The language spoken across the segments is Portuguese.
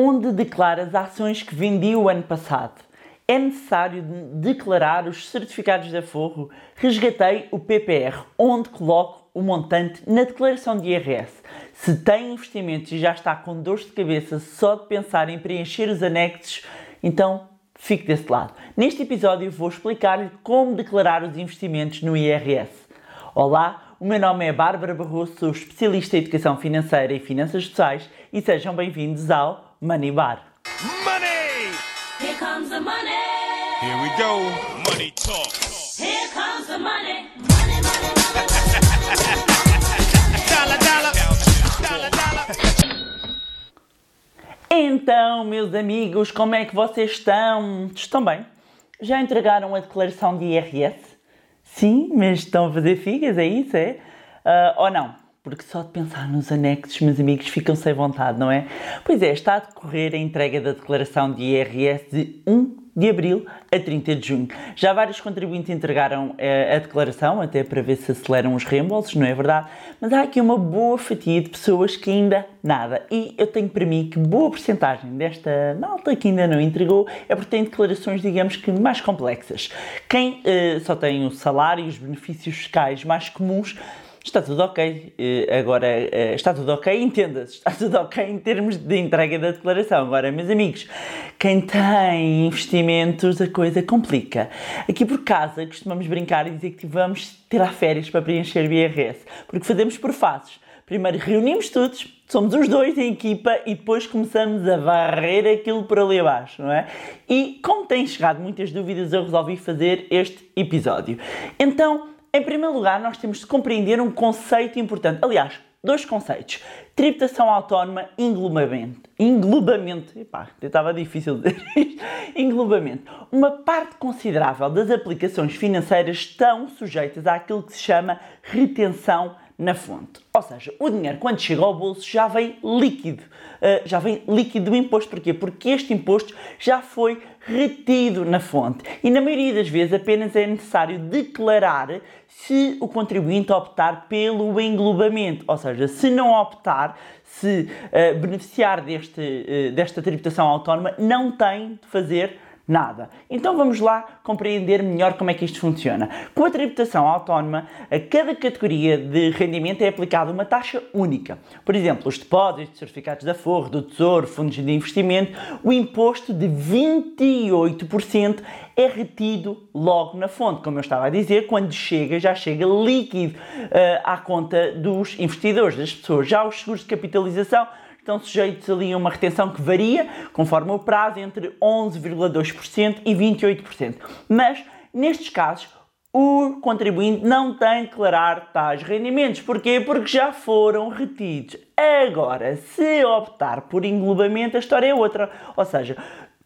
onde declara as ações que vendi o ano passado. É necessário declarar os certificados de aforro. Resgatei o PPR, onde coloco o montante na declaração de IRS. Se tem investimentos e já está com dores de cabeça só de pensar em preencher os anexos, então fique desse lado. Neste episódio vou explicar-lhe como declarar os investimentos no IRS. Olá, o meu nome é Bárbara Barroso, sou especialista em educação financeira e finanças sociais e sejam bem-vindos ao Money Bar. Money! Here comes the money. Here we go. Money talk. Here comes the money. Money, money, money. dollar, dollar. Dollar, dollar. Então, meus amigos, como é que vocês estão? Estão bem? Já entregaram a declaração de IRS? Sim, mas estão a fazer figas, é isso, é? Uh, ou não? Porque só de pensar nos anexos, meus amigos, ficam sem vontade, não é? Pois é, está a decorrer a entrega da declaração de IRS de 1 de abril a 30 de junho. Já vários contribuintes entregaram uh, a declaração, até para ver se aceleram os reembolsos, não é verdade? Mas há aqui uma boa fatia de pessoas que ainda nada. E eu tenho para mim que boa porcentagem desta malta que ainda não entregou é porque tem declarações, digamos que mais complexas. Quem uh, só tem o salário e os benefícios fiscais mais comuns está tudo ok. Agora, eh, está tudo ok, entenda-se, está tudo ok em termos de entrega da declaração. Agora, meus amigos, quem tem investimentos, a coisa complica. Aqui por casa, costumamos brincar e dizer que vamos tirar férias para preencher o IRS, porque fazemos por fases. Primeiro reunimos todos, somos os dois em equipa e depois começamos a varrer aquilo por ali abaixo, não é? E como têm chegado muitas dúvidas, eu resolvi fazer este episódio. Então, em primeiro lugar, nós temos de compreender um conceito importante. Aliás, dois conceitos: tributação autónoma e englobamento. Englobamento. Epá, estava difícil dizer isto. Englobamento. Uma parte considerável das aplicações financeiras estão sujeitas àquilo que se chama retenção na fonte. Ou seja, o dinheiro quando chega ao bolso já vem líquido, uh, já vem líquido do imposto. Porquê? Porque este imposto já foi retido na fonte e na maioria das vezes apenas é necessário declarar se o contribuinte optar pelo englobamento, ou seja, se não optar, se uh, beneficiar deste, uh, desta tributação autónoma, não tem de fazer Nada. Então vamos lá compreender melhor como é que isto funciona. Com a tributação autónoma, a cada categoria de rendimento é aplicada uma taxa única. Por exemplo, os depósitos, certificados de aforro, do Tesouro, fundos de investimento, o imposto de 28% é retido logo na fonte. Como eu estava a dizer, quando chega, já chega líquido uh, à conta dos investidores, das pessoas. Já os seguros de capitalização estão sujeitos ali a uma retenção que varia conforme o prazo entre 11,2% e 28%. Mas nestes casos o contribuinte não tem de declarar tais rendimentos. Porquê? Porque já foram retidos. Agora, se optar por englobamento, a história é outra. Ou seja,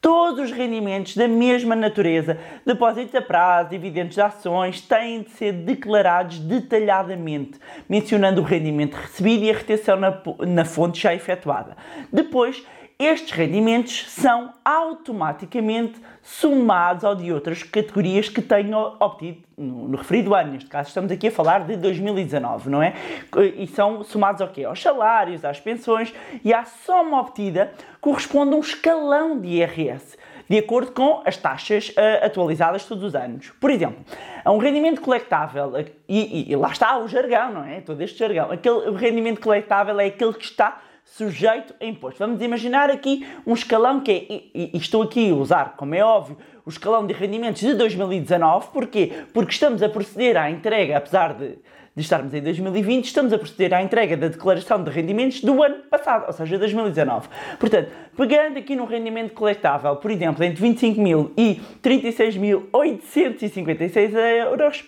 todos os rendimentos da mesma natureza, depósitos a prazo, dividendos de ações, têm de ser declarados detalhadamente, mencionando o rendimento recebido e a retenção na, na fonte já efetuada. Depois, estes rendimentos são automaticamente somados ao de outras categorias que tenham obtido no, no, referido ano. Neste caso, estamos aqui a falar de 2019, não é? E são somados ao quê? Aos salários, às pensões e à soma obtida corresponde um escalão de IRS de acordo com as taxas uh, atualizadas todos os anos. Por exemplo, a um rendimento coletável, e, e, e, lá está o jargão, não é? Todo este jargão. Aquele, o rendimento coletável é aquele que está sujeito a imposto. Vamos imaginar aqui um escalão que é, e, e estou aqui a usar, como é óbvio, o escalão de rendimentos de 2019. Porquê? Porque estamos a proceder à entrega, apesar de, de estarmos em 2020, estamos a proceder à entrega da declaração de rendimentos do ano passado, ou seja, 2019. Portanto, pegando aqui no rendimento coletável, por exemplo, entre 25 mil e 36.856 euros,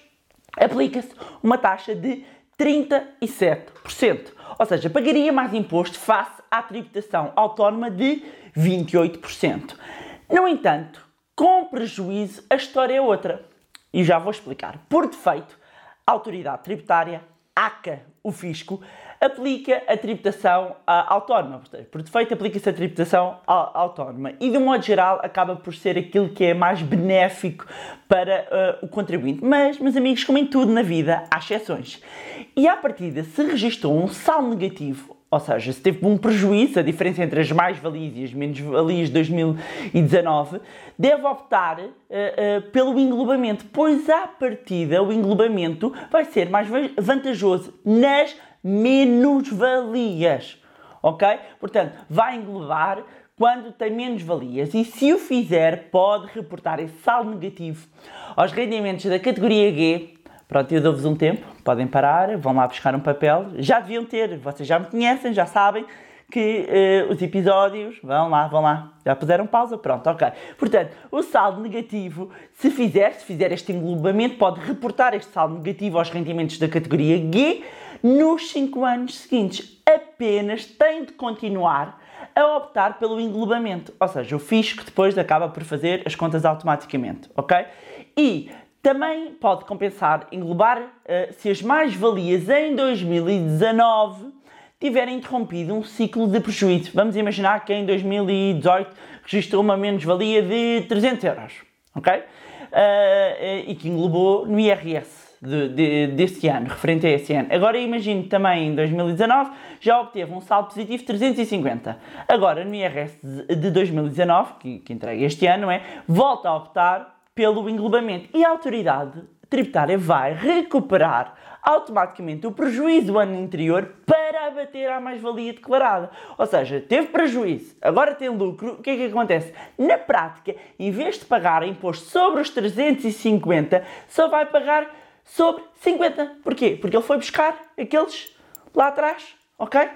aplica-se uma taxa de 37%. Ou seja, pagaria mais imposto face à tributação autónoma de 28%. No entanto, com prejuízo, a história é outra. E já vou explicar. Por defeito, a autoridade tributária, ACA, o fisco, aplica a tributação autónoma. Portanto, por defeito, aplica-se a tributação autónoma. E, de um modo geral, acaba por ser aquilo que é mais benéfico para uh, o contribuinte. Mas, meus amigos, como em tudo na vida, há exceções. E, à partida, se registrou um saldo negativo ou seja, se teve um prejuízo, a diferença entre as mais-valias e as menos-valias de 2019, deve optar uh, uh, pelo englobamento, pois à partida o englobamento vai ser mais vantajoso nas menos-valias. Ok? Portanto, vai englobar quando tem menos valias e se o fizer pode reportar esse saldo negativo aos rendimentos da categoria G Pronto, eu dou-vos um tempo, podem parar, vão lá buscar um papel. Já deviam ter, vocês já me conhecem, já sabem que uh, os episódios, vão lá, vão lá, já puseram pausa, pronto, ok. Portanto, o saldo negativo, se fizer, se fizer este englobamento, pode reportar este saldo negativo aos rendimentos da categoria G nos 5 anos seguintes. Apenas tem de continuar a optar pelo englobamento, ou seja, o fisco depois acaba por fazer as contas automaticamente, ok? E também pode compensar englobar uh, se as mais-valias em 2019 tiverem interrompido um ciclo de prejuízo. Vamos imaginar que em 2018 registrou uma menos-valia de 300 euros, ok? Uh, e que englobou no IRS de, de, desse ano, referente a esse ano. Agora imagine também em 2019 já obteve um saldo positivo de 350. Agora no IRS de, de 2019, que, que entrega este ano, é, volta a optar pelo englobamento. E a autoridade tributária vai recuperar automaticamente o prejuízo do ano anterior para abater a mais-valia declarada. Ou seja, teve prejuízo, agora tem lucro, o que é que acontece? Na prática, em vez de pagar imposto sobre os 350, só vai pagar sobre 50. Porquê? Porque ele foi buscar aqueles lá atrás, ok?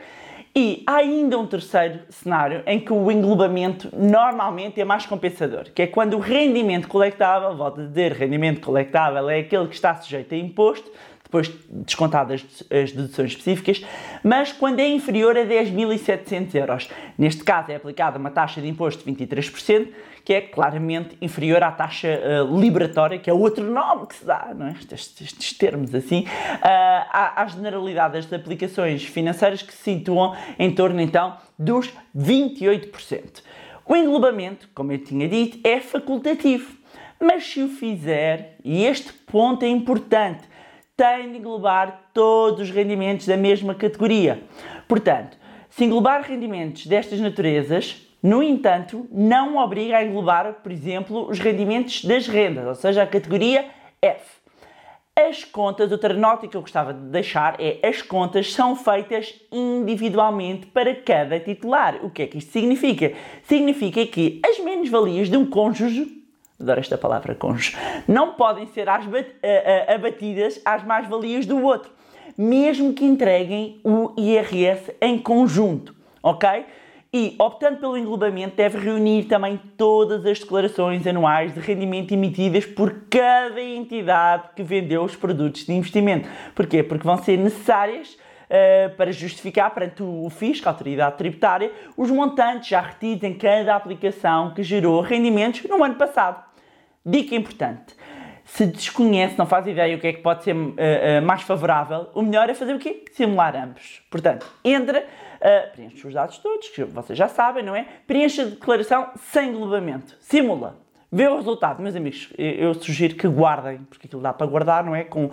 E há ainda um terceiro cenário em que o englobamento normalmente é mais compensador, que é quando o rendimento colectável, volto a dizer, rendimento colectável é aquele que está sujeito a imposto, depois descontadas as deduções específicas, mas quando é inferior a 10.700 euros. Neste caso é aplicada uma taxa de imposto de 23%, que é claramente inferior à taxa uh, liberatória, que é outro nome que se dá, não é? estes, estes termos assim, uh, à, à generalidade das aplicações financeiras que se situam em torno então dos 28%. O englobamento, como eu tinha dito, é facultativo, mas se o fizer, e este ponto é importante, tem de englobar todos os rendimentos da mesma categoria. Portanto, se englobar rendimentos destas naturezas, no entanto, não obriga a englobar, por exemplo, os rendimentos das rendas, ou seja, a categoria F. As contas, outra nota que eu gostava de deixar é as contas são feitas individualmente para cada titular. O que é que isto significa? Significa que as menos-valias de um cônjuge adoro esta palavra, cônjuge, não podem ser abatidas às mais-valias do outro, mesmo que entreguem o IRS em conjunto, ok? E, optando pelo englobamento, deve reunir também todas as declarações anuais de rendimento emitidas por cada entidade que vendeu os produtos de investimento. Porquê? Porque vão ser necessárias uh, para justificar perante o fisco, a autoridade tributária, os montantes já retidos em cada aplicação que gerou rendimentos no ano passado. Dica importante. Se desconhece, não faz ideia o que é que pode ser uh, uh, mais favorável, o melhor é fazer o quê? Simular ambos. Portanto, entra, uh, preenche os dados todos, que vocês já sabem, não é? Preenche a declaração sem englobamento. Simula. Vê o resultado. Meus amigos, eu sugiro que guardem, porque aquilo dá para guardar, não é? Com,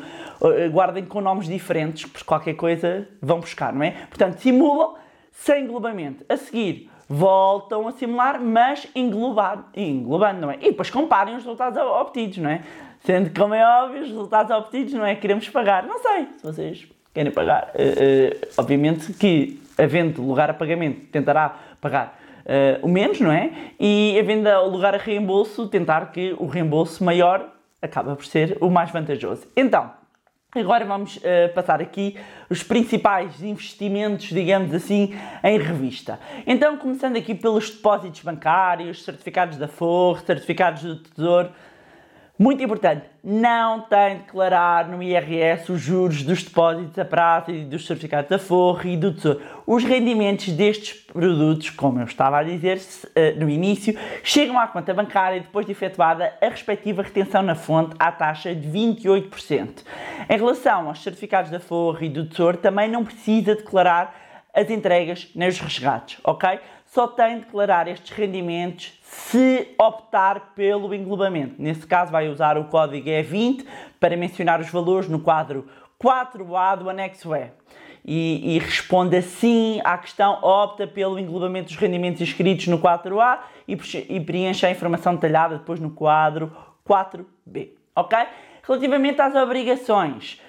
guardem com nomes diferentes, porque qualquer coisa vão buscar, não é? Portanto, simulam sem englobamento. A seguir, voltam a simular, mas englobado, englobando, não é? E depois comparem os resultados obtidos, não é? Sendo que, como é óbvio, os resultados obtidos, não é? Queremos pagar. Não sei se vocês querem pagar. Uh, uh, obviamente que, havendo lugar a pagamento, tentará pagar uh, o menos, não é? E, havendo lugar a reembolso, tentar que o reembolso maior acaba por ser o mais vantajoso. Então, Agora vamos uh, passar aqui os principais investimentos, digamos assim, em revista. Então, começando aqui pelos depósitos bancários, certificados da Forra, certificados do Tesouro, muito importante, não tem de declarar no IRS os juros dos depósitos a prazo e dos certificados da Forra e do Tesouro. Os rendimentos destes produtos, como eu estava a dizer uh, no início, chegam à conta bancária depois de efetuada a respectiva retenção na fonte à taxa de 28%. Em relação aos certificados da Forra e do Tesouro, também não precisa declarar as entregas nem os resgates, ok? Só tem de declarar estes rendimentos se optar pelo englobamento. Nesse caso, vai usar o código E20 para mencionar os valores no quadro 4A do anexo E. e, e responde assim à questão, opta pelo englobamento dos rendimentos inscritos no 4A e, e preenche a informação detalhada depois no quadro 4B. Ok? Relativamente às obrigações,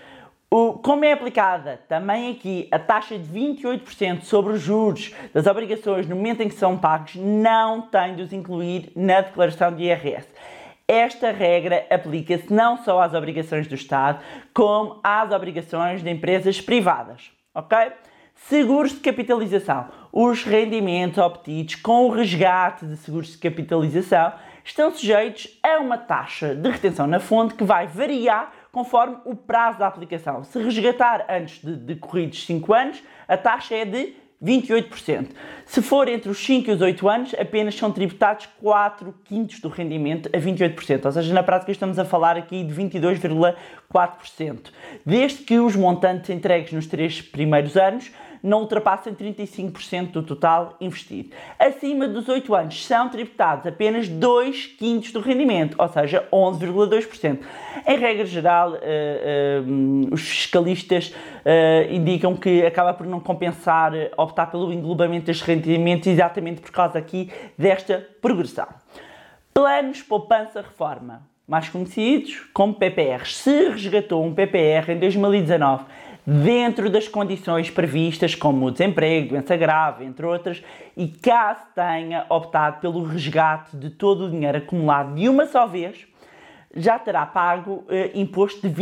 o, como é aplicada também aqui a taxa de 28% sobre os juros das obrigações no momento em que são pagos, não tem de os incluir na declaração de IRS. Esta regra aplica-se não só às obrigações do Estado, como às obrigações de empresas privadas. Ok? Seguros de capitalização. Os rendimentos obtidos com o resgate de seguros de capitalização estão sujeitos a uma taxa de retenção na fonte que vai variar conforme o prazo da aplicação. Se resgatar antes de decorridos 5 anos, a taxa é de 28%. Se for entre os 5 e os 8 anos, apenas são tributados 4 quintos do rendimento a 28%. Ou seja, na prática estamos a falar aqui de 22,4%. Desde que os montantes entregues nos 3 primeiros anos não ultrapassem 35% do total investido. Acima dos 8 anos são tributados apenas 2 quintos do rendimento, ou seja, 11,2%. Em regra geral, uh, uh, os fiscalistas uh, indicam que acaba por não compensar optar pelo englobamento destes rendimentos exatamente por causa aqui desta progressão. Planos Poupança Reforma, mais conhecidos como PPR. Se resgatou um PPR em 2019 dentro das condições previstas, como desemprego, doença grave, entre outras, e caso tenha optado pelo resgate de todo o dinheiro acumulado de uma só vez, já terá pago eh, imposto de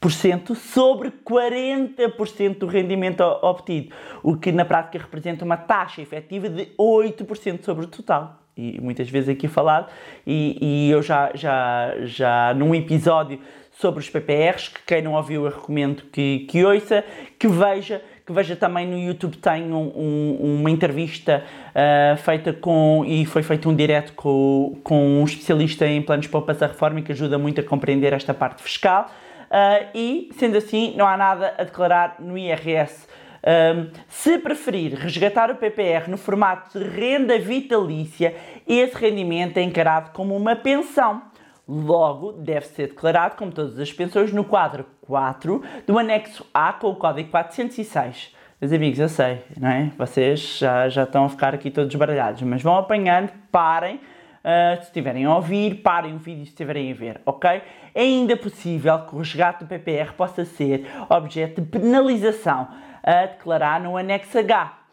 20% sobre 40% do rendimento obtido, o que na prática representa uma taxa efetiva de 8% sobre o total. E muitas vezes aqui falado, e, e eu já, já, já num episódio sobre os PPRs, que quem não ouviu eu recomendo que, que ouça, que veja, que veja também no YouTube tem um, um, uma entrevista uh, feita com, e foi feito um direto com, com um especialista em planos de poupança reforma que ajuda muito a compreender esta parte fiscal uh, e, sendo assim, não há nada a declarar no IRS. Um, se preferir resgatar o PPR no formato de renda vitalícia, esse rendimento é encarado como uma pensão. Logo, deve ser declarado, como todas as pensões, no quadro 4 do anexo A com o código 406. Meus amigos, eu sei, não é? Vocês já, já estão a ficar aqui todos baralhados, mas vão apanhando, parem, uh, se estiverem a ouvir, parem o vídeo se estiverem a ver, ok? É ainda possível que o resgate do PPR possa ser objeto de penalização a declarar no anexo H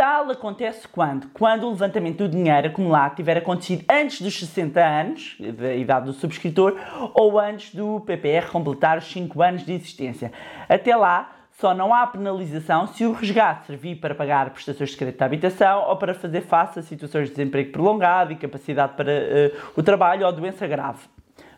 Tal acontece quando? Quando o levantamento do dinheiro acumulado tiver acontecido antes dos 60 anos, da idade do subscritor, ou antes do PPR completar os 5 anos de existência. Até lá, só não há penalização se o resgate servir para pagar prestações de crédito de habitação ou para fazer face a situações de desemprego prolongado, incapacidade para uh, o trabalho ou doença grave.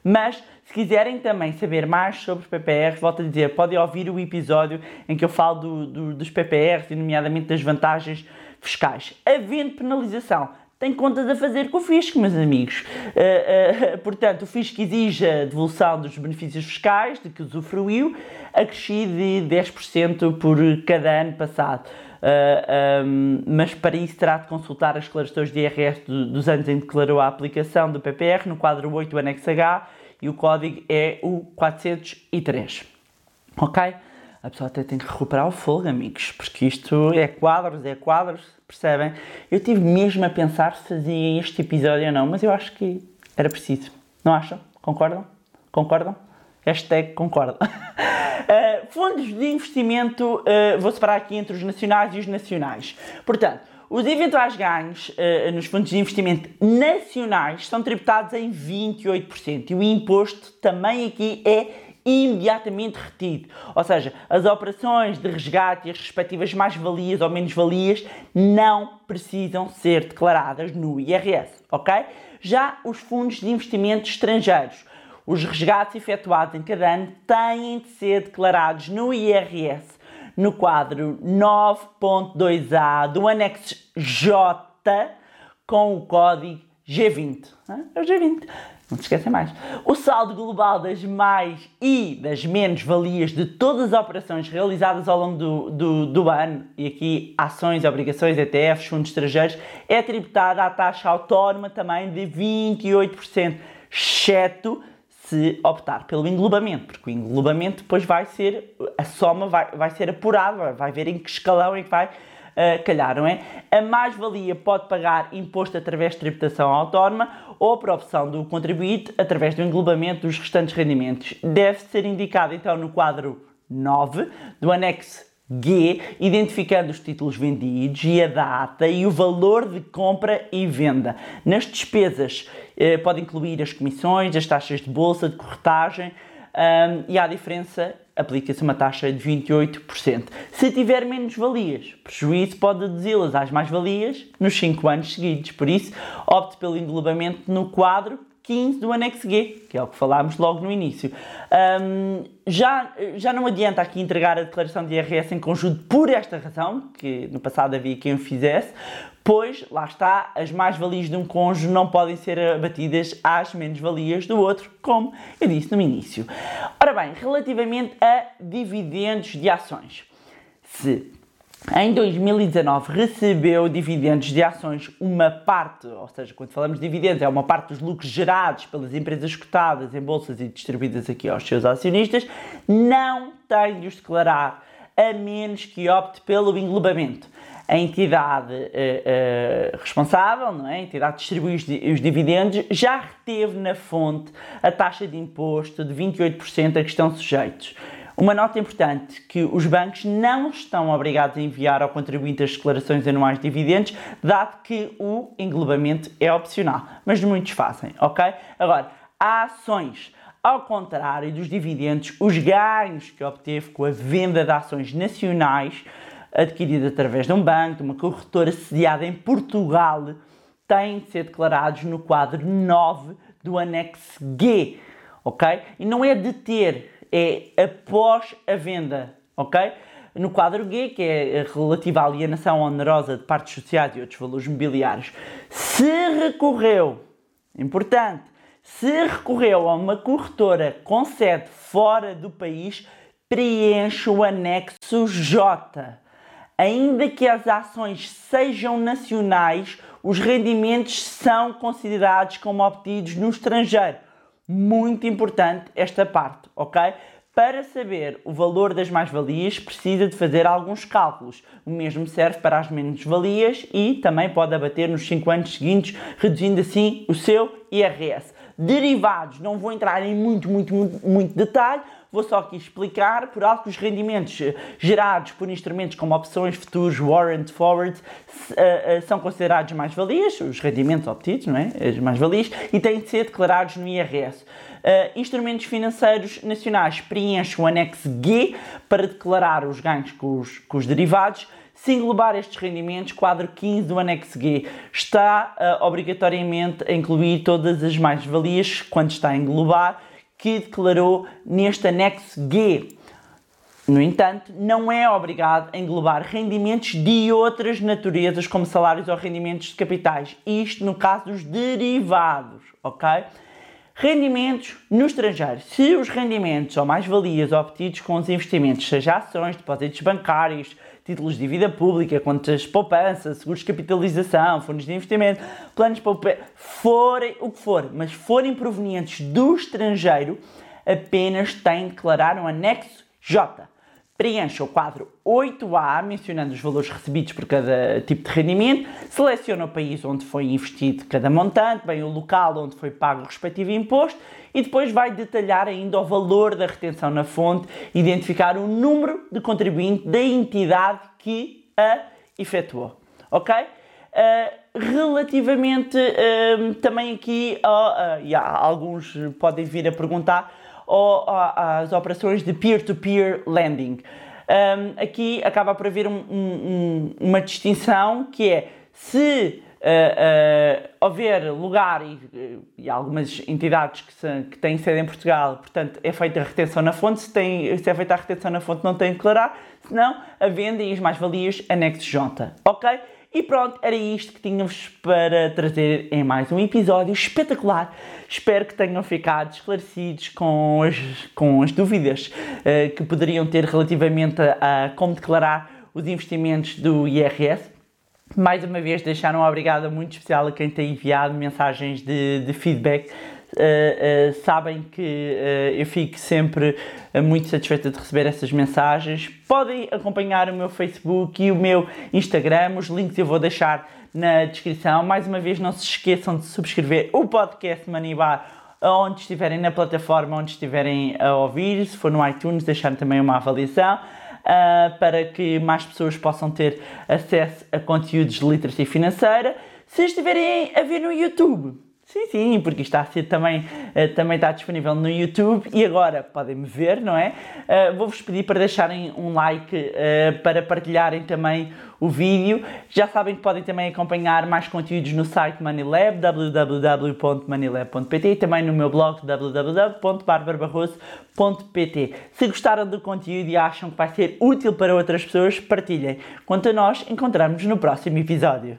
Mas, se quiserem também saber mais sobre os PPRs, volto a dizer, podem ouvir o episódio em que eu falo do, do, dos PPRs e, nomeadamente, das vantagens fiscais. Havendo penalização, tem contas a fazer com o fisco, meus amigos. Uh, uh, portanto, o fisco exige a devolução dos benefícios fiscais de que usufruiu, acrescido de 10% por cada ano passado. Uh, eh, um, mas para isso terá de consultar as declarações de IRS do, dos anos em que declarou a aplicação do PPR no quadro 8 do anexo H e o código é o 403. Ok? A pessoa até tem que recuperar o fogo, amigos, porque isto é quadros, é quadros, percebem? Eu tive mesmo a pensar se fazia este episódio ou não, mas eu acho que era preciso. Não acham? Concordam? Concordam? Hashtag concordo. uh, fundos de investimento, uh, vou separar aqui entre os nacionais e os nacionais. Portanto, os eventuais ganhos uh, nos fundos de investimento nacionais são tributados em 28% e o imposto também aqui é imediatamente retido. Ou seja, as operações de resgate e as respectivas mais-valias ou menos-valias não precisam ser declaradas no IRS, ok? Já os fundos de investimento estrangeiros os resgates efetuados em cada ano têm de ser declarados no IRS no quadro 9.2A do anexo J com o código G20. É o G20. Não se esqueçam mais. O saldo global das mais e das menos valias de todas as operações realizadas ao longo do, do, do ano, e aqui ações, obrigações, ETFs, fundos estrangeiros, é tributado à taxa autónoma também de 28%, exceto se optar pelo englobamento, porque o englobamento depois vai ser, a soma vai, vai ser apurada, vai ver em que escalão é que vai uh, calhar, não é? A mais-valia pode pagar imposto através de tributação autónoma ou, por opção do contribuinte, através do englobamento dos restantes rendimentos. Deve ser indicado então no quadro 9 do anexo G, identificando os títulos vendidos e a data e o valor de compra e venda. Nas despesas eh, pode incluir as comissões, as taxas de bolsa, de corretagem um, e há diferença aplica-se uma taxa de 28%. Se tiver menos valias, prejuízo pode deduzi-las às mais-valias nos 5 anos seguidos. Por isso, opte pelo englobamento no quadro 15 do anexo G, que é o que falámos logo no início. Um, já, já não adianta aqui entregar a declaração de IRS em conjunto por esta razão, que no passado havia quem o fizesse, pois, lá está, as mais-valias de um cônjuge não podem ser abatidas às menos-valias do outro, como eu disse no início. Ora bem, relativamente a dividendos de ações. Se em 2019 recebeu dividendos de ações, uma parte, ou seja, quando falamos de dividendos, é uma parte dos lucros gerados pelas empresas cotadas em bolsas e distribuídas aqui aos seus acionistas, não tem de os declarar, a menos que opte pelo englobamento. A entidade uh, uh, responsável, não é? a entidade que distribui os, os dividendos, já reteve na fonte a taxa de imposto de 28% a que estão sujeitos. Uma nota importante, que os bancos não estão obrigados a enviar ao contribuinte as declarações anuais de dividendos, dado que o englobamento é opcional, mas muitos fazem, ok? Agora, há ações. Ao contrário dos dividendos, os ganhos que obteve com a venda de ações nacionais adquiridas através de um banco, de uma corretora sediada em Portugal, têm de ser declarados no quadro 9 do anexo G, ok? E não é de ter é após a venda, ok? No quadro G, que é relativa à alienação onerosa de partes sociais e outros valores mobiliários, se recorreu, importante, se recorreu a uma corretora com sede fora do país, preenche o anexo J. Ainda que as ações sejam nacionais, os rendimentos são considerados como obtidos no estrangeiro. Muito importante esta parte, ok? Para saber o valor das mais-valias, precisa de fazer alguns cálculos. O mesmo serve para as menos-valias e também pode abater nos 5 anos seguintes, reduzindo assim o seu IRS. Derivados, não vou entrar em muito, muito, muito, muito detalhe, vou só aqui explicar por algo que os rendimentos eh, gerados por instrumentos como opções, futuros, warrant, forward, uh, uh, são considerados mais-valias, os rendimentos obtidos, não é? As mais-valias, e têm de ser declarados no IRS. Uh, instrumentos financeiros nacionais preenchem o anexo G para declarar os ganhos com os, com os derivados. Se englobar estes rendimentos, quadro 15 do anexo G está uh, obrigatoriamente a incluir todas as mais-valias quando está a englobar que declarou neste anexo G. No entanto, não é obrigado a englobar rendimentos de outras naturezas, como salários ou rendimentos de capitais. Isto no caso dos derivados, ok? Rendimentos no estrangeiro. Se os rendimentos ou mais-valias obtidos com os investimentos, seja ações, depósitos bancários, títulos de dívida pública, contas de poupança, seguros de capitalização, fundos de investimento, planos de poupança, forem o que for, mas forem provenientes do estrangeiro, apenas têm de declarar um anexo J. Preencha o quadro 8A, mencionando os valores recebidos por cada tipo de rendimento, seleciona o país onde foi investido cada montante, bem o local onde foi pago o respectivo imposto e depois vai detalhar ainda o valor da retenção na fonte, identificar o número de contribuinte da entidade que a efetuou. Ok? Uh, relativamente uh, também aqui, uh, e há, alguns podem vir a perguntar, ou às operações de peer-to-peer -peer lending. Um, aqui acaba por haver um, um, uma distinção que é se uh, uh, houver lugar e, e, algumas entidades que, se, que, têm sede em Portugal, portanto é feita a retenção na fonte, se, tem, se é feita a retenção na fonte não tem que declarar, senão a venda e as mais-valias anexo J, ok? E pronto, era isto que tínhamos para trazer em mais um episódio espetacular. Espero que tenham ficado esclarecidos com as, com as dúvidas uh, que poderiam ter relativamente a, como declarar os investimentos do IRS. mais uma vez deixar um obrigado muito especial a quem tem enviado mensagens de, de feedback. Uh, sabem que uh, eu fico sempre muito satisfeita de receber essas mensagens. Podem acompanhar o meu Facebook e o meu Instagram, os links eu vou deixar na descrição. Mais uma vez, não se esqueçam de subscrever o podcast Manibar onde estiverem na plataforma onde estiverem a ouvir, se for no iTunes, deixar também uma avaliação. Para que mais pessoas possam ter acesso a conteúdos de literacia financeira. Se estiverem a ver no YouTube, Sim, sim, porque está a ser também, uh, também está disponível no YouTube e agora podem me ver, não é? Uh, Vou-vos pedir para deixarem um like, uh, para partilharem também o vídeo. Já sabem que podem também acompanhar mais conteúdos no site Moneylab, www.moneylab.pt e também no meu blog www.barbarabarroso.pt. Se gostaram do conteúdo e acham que vai ser útil para outras pessoas, partilhem. Quanto a nós, encontramos no próximo episódio.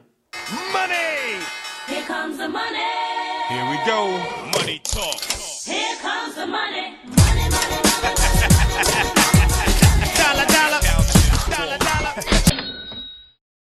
Go. Money talk. Here comes the money.